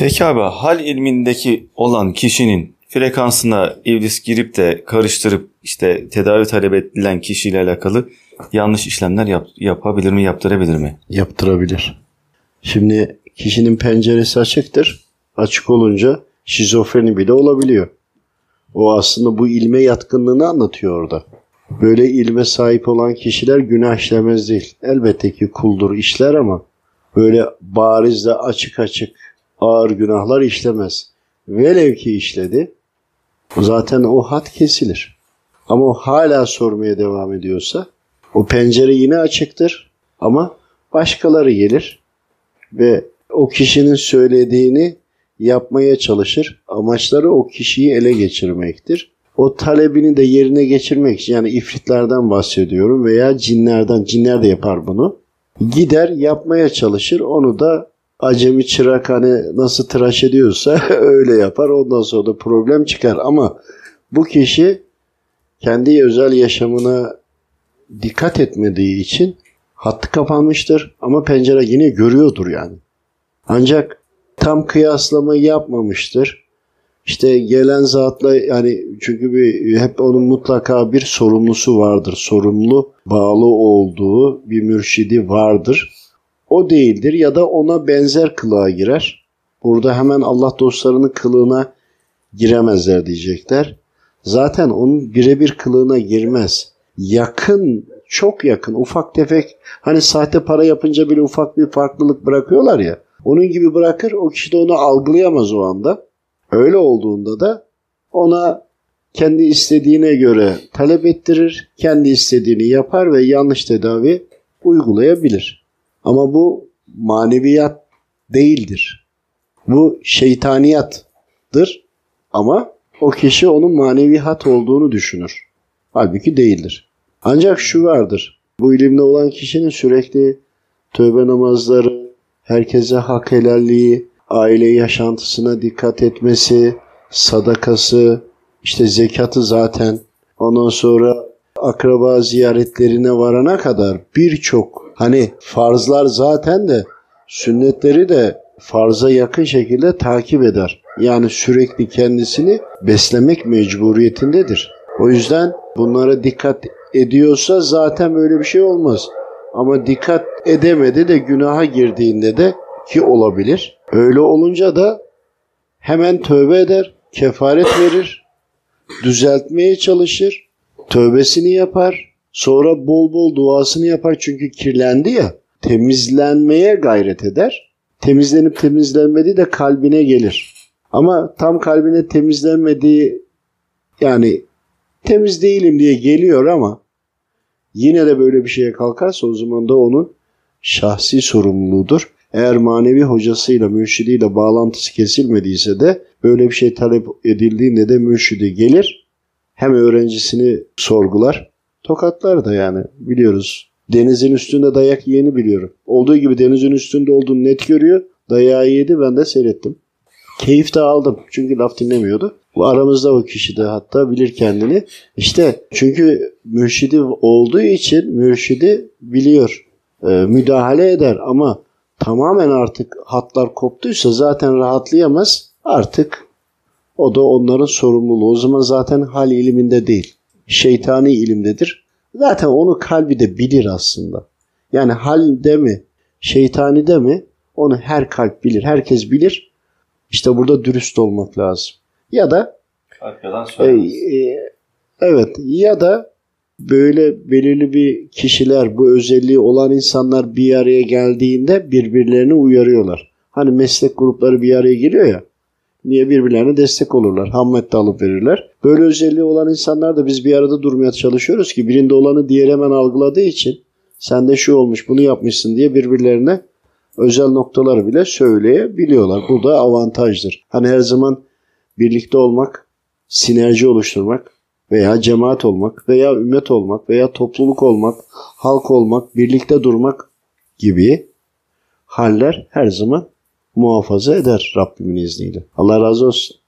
Peki abi hal ilmindeki olan kişinin frekansına iblis girip de karıştırıp işte tedavi talep edilen kişiyle alakalı yanlış işlemler yap, yapabilir mi, yaptırabilir mi? Yaptırabilir. Şimdi kişinin penceresi açıktır. Açık olunca şizofreni bile olabiliyor. O aslında bu ilme yatkınlığını anlatıyor orada. Böyle ilme sahip olan kişiler günah işlemez değil. Elbette ki kuldur işler ama böyle bariz de açık açık ağır günahlar işlemez. Velev ki işledi zaten o hat kesilir. Ama o hala sormaya devam ediyorsa o pencere yine açıktır ama başkaları gelir ve o kişinin söylediğini yapmaya çalışır. Amaçları o kişiyi ele geçirmektir. O talebini de yerine geçirmek için yani ifritlerden bahsediyorum veya cinlerden. Cinler de yapar bunu. Gider yapmaya çalışır. Onu da acemi çırak hani nasıl tıraş ediyorsa öyle yapar. Ondan sonra da problem çıkar. Ama bu kişi kendi özel yaşamına dikkat etmediği için hattı kapanmıştır. Ama pencere yine görüyordur yani. Ancak tam kıyaslama yapmamıştır. İşte gelen zatla yani çünkü bir, hep onun mutlaka bir sorumlusu vardır. Sorumlu bağlı olduğu bir mürşidi vardır. O değildir ya da ona benzer kılığa girer. Burada hemen Allah dostlarının kılığına giremezler diyecekler. Zaten onun birebir kılığına girmez. Yakın, çok yakın, ufak tefek hani sahte para yapınca bile ufak bir farklılık bırakıyorlar ya. Onun gibi bırakır o kişi de onu algılayamaz o anda. Öyle olduğunda da ona kendi istediğine göre talep ettirir, kendi istediğini yapar ve yanlış tedavi uygulayabilir. Ama bu maneviyat değildir. Bu şeytaniyattır ama o kişi onun manevi hat olduğunu düşünür. Halbuki değildir. Ancak şu vardır. Bu ilimde olan kişinin sürekli tövbe namazları, herkese hak helalliği, aile yaşantısına dikkat etmesi, sadakası, işte zekatı zaten, ondan sonra akraba ziyaretlerine varana kadar birçok hani farzlar zaten de sünnetleri de farza yakın şekilde takip eder. Yani sürekli kendisini beslemek mecburiyetindedir. O yüzden bunlara dikkat ediyorsa zaten böyle bir şey olmaz. Ama dikkat edemedi de günaha girdiğinde de ki olabilir. Öyle olunca da hemen tövbe eder, kefaret verir, düzeltmeye çalışır, tövbesini yapar, sonra bol bol duasını yapar çünkü kirlendi ya, temizlenmeye gayret eder. Temizlenip temizlenmediği de kalbine gelir. Ama tam kalbine temizlenmediği yani temiz değilim diye geliyor ama yine de böyle bir şeye kalkarsa o zaman da onun şahsi sorumluluğudur. Eğer manevi hocasıyla, mürşidiyle bağlantısı kesilmediyse de böyle bir şey talep edildiğinde de mürşidi gelir. Hem öğrencisini sorgular, tokatlar da yani biliyoruz. Denizin üstünde dayak yiyeni biliyorum. Olduğu gibi denizin üstünde olduğunu net görüyor. Dayağı yedi ben de seyrettim. Keyif de aldım çünkü laf dinlemiyordu. Bu aramızda o kişi de hatta bilir kendini. İşte çünkü mürşidi olduğu için mürşidi biliyor. E, müdahale eder ama tamamen artık hatlar koptuysa zaten rahatlayamaz. Artık o da onların sorumluluğu. O zaman zaten hal iliminde değil. Şeytani ilimdedir. Zaten onu kalbi de bilir aslında. Yani halde mi, şeytani de mi onu her kalp bilir. Herkes bilir. İşte burada dürüst olmak lazım. Ya da e, e, evet ya da böyle belirli bir kişiler, bu özelliği olan insanlar bir araya geldiğinde birbirlerini uyarıyorlar. Hani meslek grupları bir araya geliyor ya. Niye birbirlerine destek olurlar? Hammet de alıp verirler. Böyle özelliği olan insanlar da biz bir arada durmaya çalışıyoruz ki birinde olanı diğer hemen algıladığı için sen de şu olmuş bunu yapmışsın diye birbirlerine özel noktaları bile söyleyebiliyorlar. Bu da avantajdır. Hani her zaman birlikte olmak, sinerji oluşturmak, veya cemaat olmak veya ümmet olmak veya topluluk olmak, halk olmak, birlikte durmak gibi haller her zaman muhafaza eder Rabbimin izniyle. Allah razı olsun.